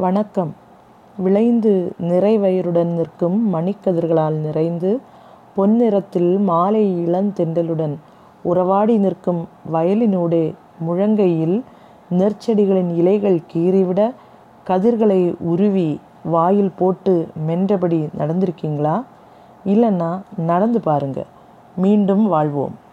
வணக்கம். விளைந்து நிறைவயிருடன் நிற்கும் மணிக்கதிர்களால் நிறைந்து பொன்னிறத்தில் மாலை இளந்தெண்டலுடன் உறவாடி நிற்கும் வயலினூடே முழங்கையில் நெற்செடிகளின் இலைகள் கீறிவிட கதிர்களை உருவி வாயில் போட்டு மென்றபடி நடந்திருக்கீங்களா? இல்லைன்னா நடந்து பாருங்க. மீண்டும் வாழ்வோம்.